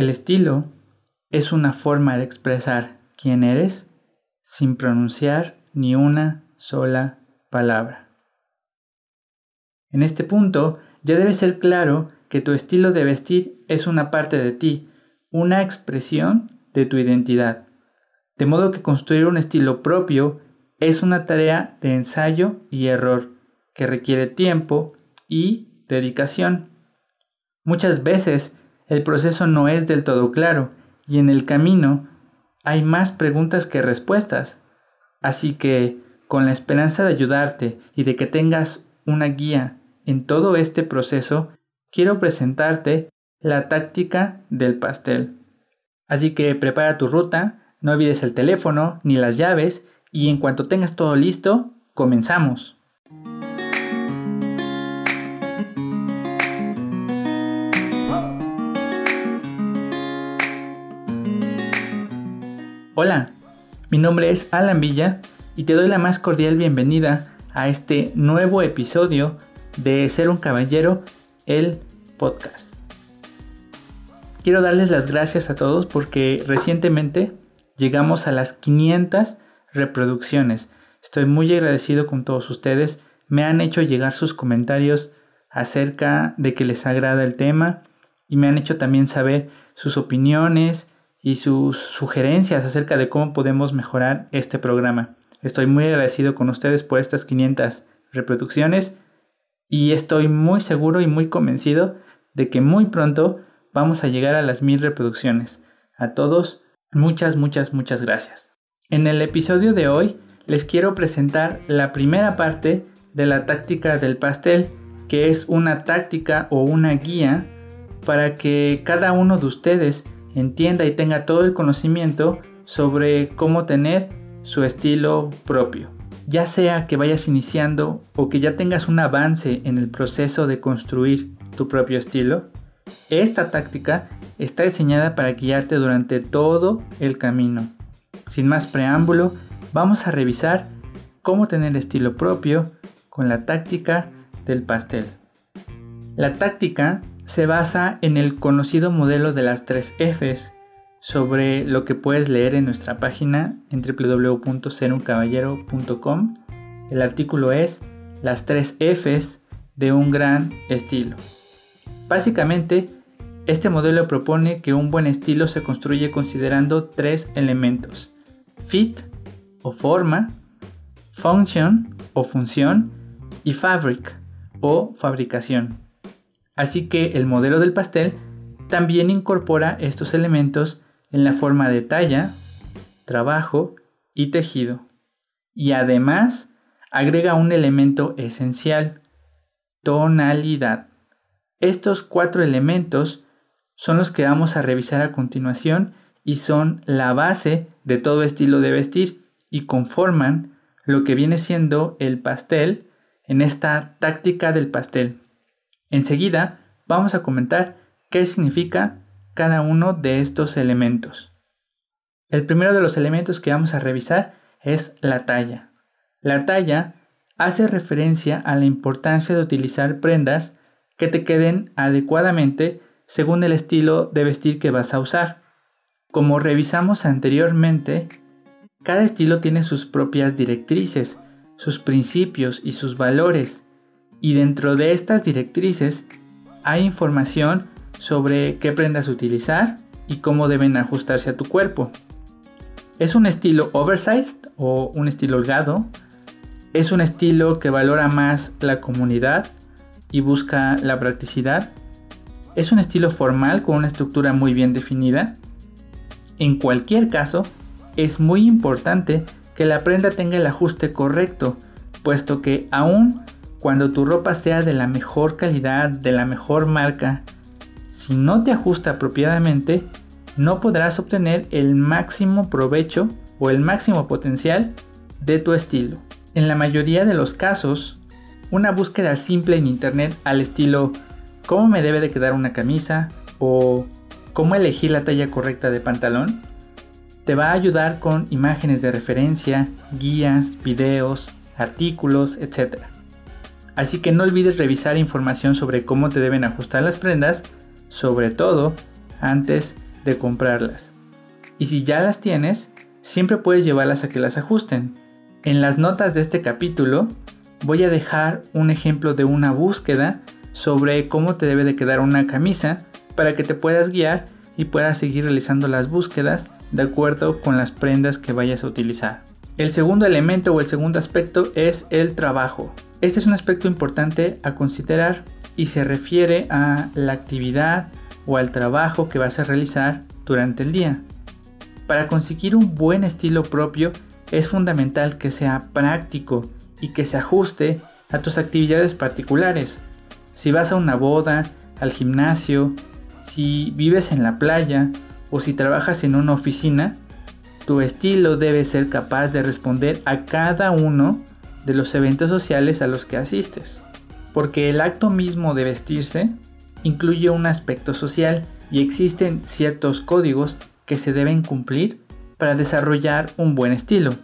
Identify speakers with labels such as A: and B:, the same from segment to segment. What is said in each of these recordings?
A: El estilo es una forma de expresar quién eres sin pronunciar ni una sola palabra. En este punto ya debe ser claro que tu estilo de vestir es una parte de ti, una expresión de tu identidad. De modo que construir un estilo propio es una tarea de ensayo y error que requiere tiempo y dedicación. Muchas veces el proceso no es del todo claro y en el camino hay más preguntas que respuestas. Así que, con la esperanza de ayudarte y de que tengas una guía en todo este proceso, quiero presentarte la táctica del pastel. Así que prepara tu ruta, no olvides el teléfono ni las llaves y en cuanto tengas todo listo, comenzamos. Hola, mi nombre es Alan Villa y te doy la más cordial bienvenida a este nuevo episodio de Ser un Caballero, el podcast. Quiero darles las gracias a todos porque recientemente llegamos a las 500 reproducciones. Estoy muy agradecido con todos ustedes. Me han hecho llegar sus comentarios acerca de que les agrada el tema y me han hecho también saber sus opiniones y sus sugerencias acerca de cómo podemos mejorar este programa. Estoy muy agradecido con ustedes por estas 500 reproducciones y estoy muy seguro y muy convencido de que muy pronto vamos a llegar a las mil reproducciones. A todos, muchas, muchas, muchas gracias. En el episodio de hoy les quiero presentar la primera parte de la táctica del pastel, que es una táctica o una guía para que cada uno de ustedes entienda y tenga todo el conocimiento sobre cómo tener su estilo propio. Ya sea que vayas iniciando o que ya tengas un avance en el proceso de construir tu propio estilo, esta táctica está diseñada para guiarte durante todo el camino. Sin más preámbulo, vamos a revisar cómo tener estilo propio con la táctica del pastel. La táctica se basa en el conocido modelo de las tres Fs, sobre lo que puedes leer en nuestra página en www.seruncaballero.com. El artículo es Las tres Fs de un gran estilo. Básicamente, este modelo propone que un buen estilo se construye considerando tres elementos: fit o forma, function o función y fabric o fabricación. Así que el modelo del pastel también incorpora estos elementos en la forma de talla, trabajo y tejido. Y además agrega un elemento esencial, tonalidad. Estos cuatro elementos son los que vamos a revisar a continuación y son la base de todo estilo de vestir y conforman lo que viene siendo el pastel en esta táctica del pastel. Enseguida vamos a comentar qué significa cada uno de estos elementos. El primero de los elementos que vamos a revisar es la talla. La talla hace referencia a la importancia de utilizar prendas que te queden adecuadamente según el estilo de vestir que vas a usar. Como revisamos anteriormente, cada estilo tiene sus propias directrices, sus principios y sus valores y dentro de estas directrices hay información sobre qué prendas utilizar y cómo deben ajustarse a tu cuerpo. Es un estilo oversized o un estilo holgado. Es un estilo que valora más la comunidad y busca la practicidad. Es un estilo formal con una estructura muy bien definida. En cualquier caso, es muy importante que la prenda tenga el ajuste correcto, puesto que aún cuando tu ropa sea de la mejor calidad, de la mejor marca, si no te ajusta apropiadamente, no podrás obtener el máximo provecho o el máximo potencial de tu estilo. En la mayoría de los casos, una búsqueda simple en internet al estilo ¿cómo me debe de quedar una camisa? o ¿cómo elegir la talla correcta de pantalón? te va a ayudar con imágenes de referencia, guías, videos, artículos, etc. Así que no olvides revisar información sobre cómo te deben ajustar las prendas, sobre todo antes de comprarlas. Y si ya las tienes, siempre puedes llevarlas a que las ajusten. En las notas de este capítulo voy a dejar un ejemplo de una búsqueda sobre cómo te debe de quedar una camisa para que te puedas guiar y puedas seguir realizando las búsquedas de acuerdo con las prendas que vayas a utilizar. El segundo elemento o el segundo aspecto es el trabajo. Este es un aspecto importante a considerar y se refiere a la actividad o al trabajo que vas a realizar durante el día. Para conseguir un buen estilo propio es fundamental que sea práctico y que se ajuste a tus actividades particulares. Si vas a una boda, al gimnasio, si vives en la playa o si trabajas en una oficina, tu estilo debe ser capaz de responder a cada uno de los eventos sociales a los que asistes, porque el acto mismo de vestirse incluye un aspecto social y existen ciertos códigos que se deben cumplir para desarrollar un buen estilo.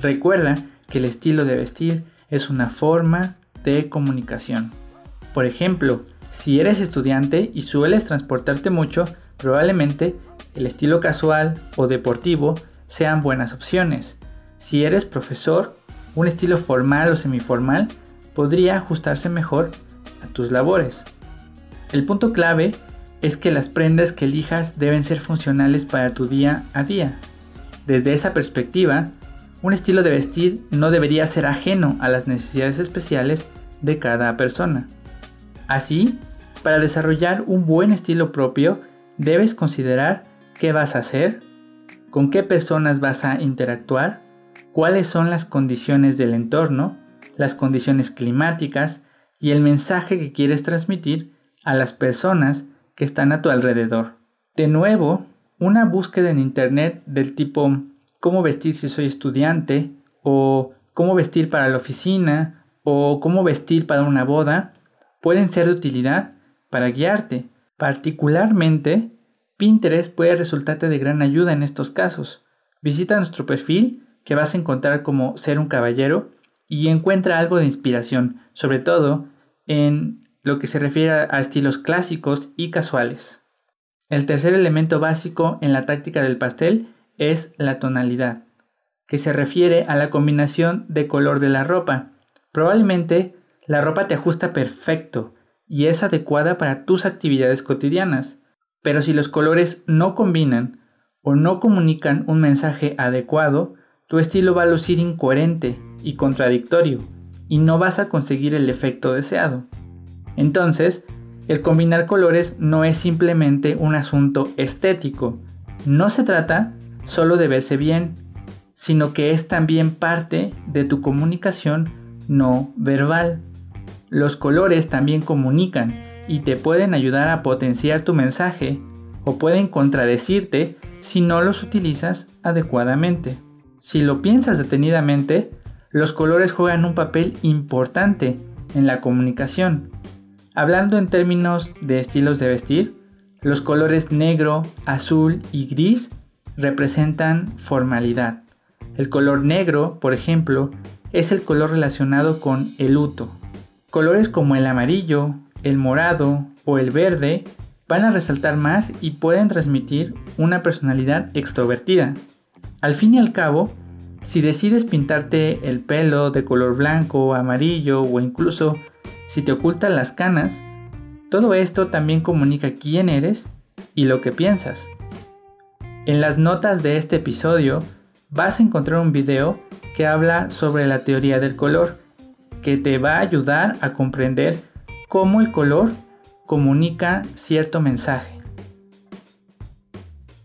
A: Recuerda que el estilo de vestir es una forma de comunicación. Por ejemplo, si eres estudiante y sueles transportarte mucho, probablemente el estilo casual o deportivo sean buenas opciones. Si eres profesor, un estilo formal o semiformal podría ajustarse mejor a tus labores. El punto clave es que las prendas que elijas deben ser funcionales para tu día a día. Desde esa perspectiva, un estilo de vestir no debería ser ajeno a las necesidades especiales de cada persona. Así, para desarrollar un buen estilo propio, debes considerar qué vas a hacer, con qué personas vas a interactuar, cuáles son las condiciones del entorno, las condiciones climáticas y el mensaje que quieres transmitir a las personas que están a tu alrededor. De nuevo, una búsqueda en Internet del tipo cómo vestir si soy estudiante o cómo vestir para la oficina o cómo vestir para una boda pueden ser de utilidad para guiarte. Particularmente, Pinterest puede resultarte de gran ayuda en estos casos. Visita nuestro perfil que vas a encontrar como ser un caballero y encuentra algo de inspiración, sobre todo en lo que se refiere a estilos clásicos y casuales. El tercer elemento básico en la táctica del pastel es la tonalidad, que se refiere a la combinación de color de la ropa. Probablemente la ropa te ajusta perfecto y es adecuada para tus actividades cotidianas, pero si los colores no combinan o no comunican un mensaje adecuado, tu estilo va a lucir incoherente y contradictorio y no vas a conseguir el efecto deseado. Entonces, el combinar colores no es simplemente un asunto estético, no se trata solo de verse bien, sino que es también parte de tu comunicación no verbal. Los colores también comunican y te pueden ayudar a potenciar tu mensaje o pueden contradecirte si no los utilizas adecuadamente. Si lo piensas detenidamente, los colores juegan un papel importante en la comunicación. Hablando en términos de estilos de vestir, los colores negro, azul y gris representan formalidad. El color negro, por ejemplo, es el color relacionado con el luto. Colores como el amarillo, el morado o el verde van a resaltar más y pueden transmitir una personalidad extrovertida. Al fin y al cabo, si decides pintarte el pelo de color blanco, amarillo o incluso si te ocultan las canas, todo esto también comunica quién eres y lo que piensas. En las notas de este episodio vas a encontrar un video que habla sobre la teoría del color, que te va a ayudar a comprender cómo el color comunica cierto mensaje.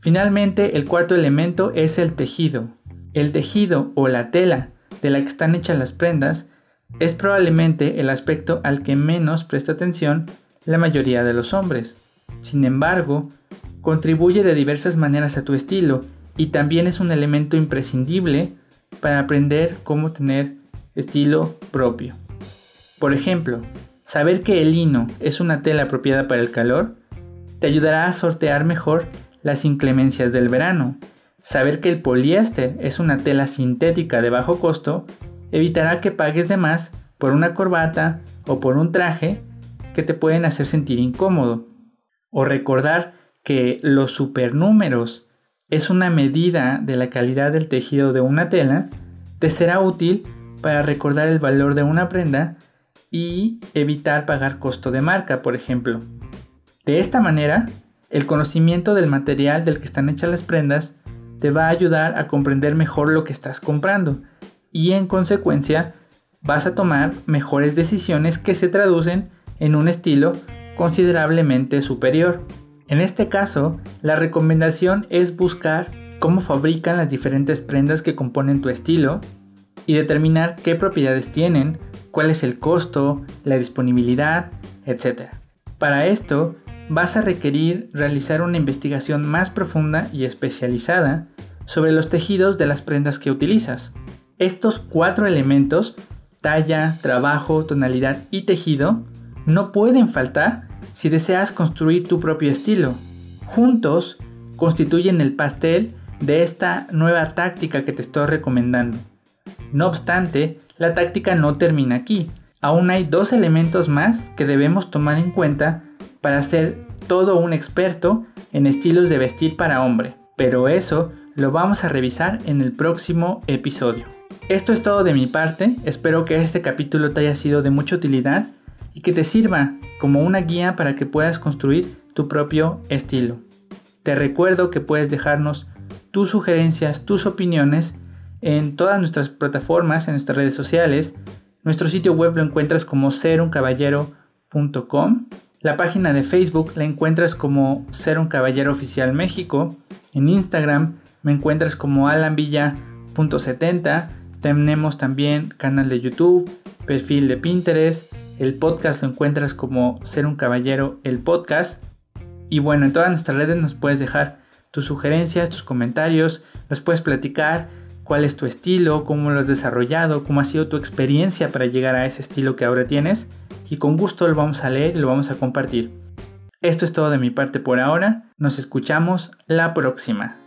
A: Finalmente, el cuarto elemento es el tejido. El tejido o la tela de la que están hechas las prendas es probablemente el aspecto al que menos presta atención la mayoría de los hombres. Sin embargo, contribuye de diversas maneras a tu estilo y también es un elemento imprescindible para aprender cómo tener estilo propio. Por ejemplo, saber que el lino es una tela apropiada para el calor te ayudará a sortear mejor las inclemencias del verano. Saber que el poliéster es una tela sintética de bajo costo evitará que pagues de más por una corbata o por un traje que te pueden hacer sentir incómodo. O recordar que los supernúmeros es una medida de la calidad del tejido de una tela, te será útil para recordar el valor de una prenda y evitar pagar costo de marca, por ejemplo. De esta manera, el conocimiento del material del que están hechas las prendas te va a ayudar a comprender mejor lo que estás comprando y en consecuencia vas a tomar mejores decisiones que se traducen en un estilo considerablemente superior. En este caso, la recomendación es buscar cómo fabrican las diferentes prendas que componen tu estilo y determinar qué propiedades tienen, cuál es el costo, la disponibilidad, etc. Para esto, vas a requerir realizar una investigación más profunda y especializada sobre los tejidos de las prendas que utilizas. Estos cuatro elementos, talla, trabajo, tonalidad y tejido, no pueden faltar si deseas construir tu propio estilo. Juntos constituyen el pastel de esta nueva táctica que te estoy recomendando. No obstante, la táctica no termina aquí. Aún hay dos elementos más que debemos tomar en cuenta para ser todo un experto en estilos de vestir para hombre, pero eso lo vamos a revisar en el próximo episodio. Esto es todo de mi parte, espero que este capítulo te haya sido de mucha utilidad y que te sirva como una guía para que puedas construir tu propio estilo. Te recuerdo que puedes dejarnos tus sugerencias, tus opiniones en todas nuestras plataformas, en nuestras redes sociales. Nuestro sitio web lo encuentras como seruncaballero.com la página de Facebook la encuentras como Ser un Caballero Oficial México. En Instagram me encuentras como alanvilla.70. Tenemos también canal de YouTube, perfil de Pinterest. El podcast lo encuentras como Ser un Caballero el podcast. Y bueno, en todas nuestras redes nos puedes dejar tus sugerencias, tus comentarios, nos puedes platicar cuál es tu estilo, cómo lo has desarrollado, cómo ha sido tu experiencia para llegar a ese estilo que ahora tienes y con gusto lo vamos a leer y lo vamos a compartir. Esto es todo de mi parte por ahora, nos escuchamos la próxima.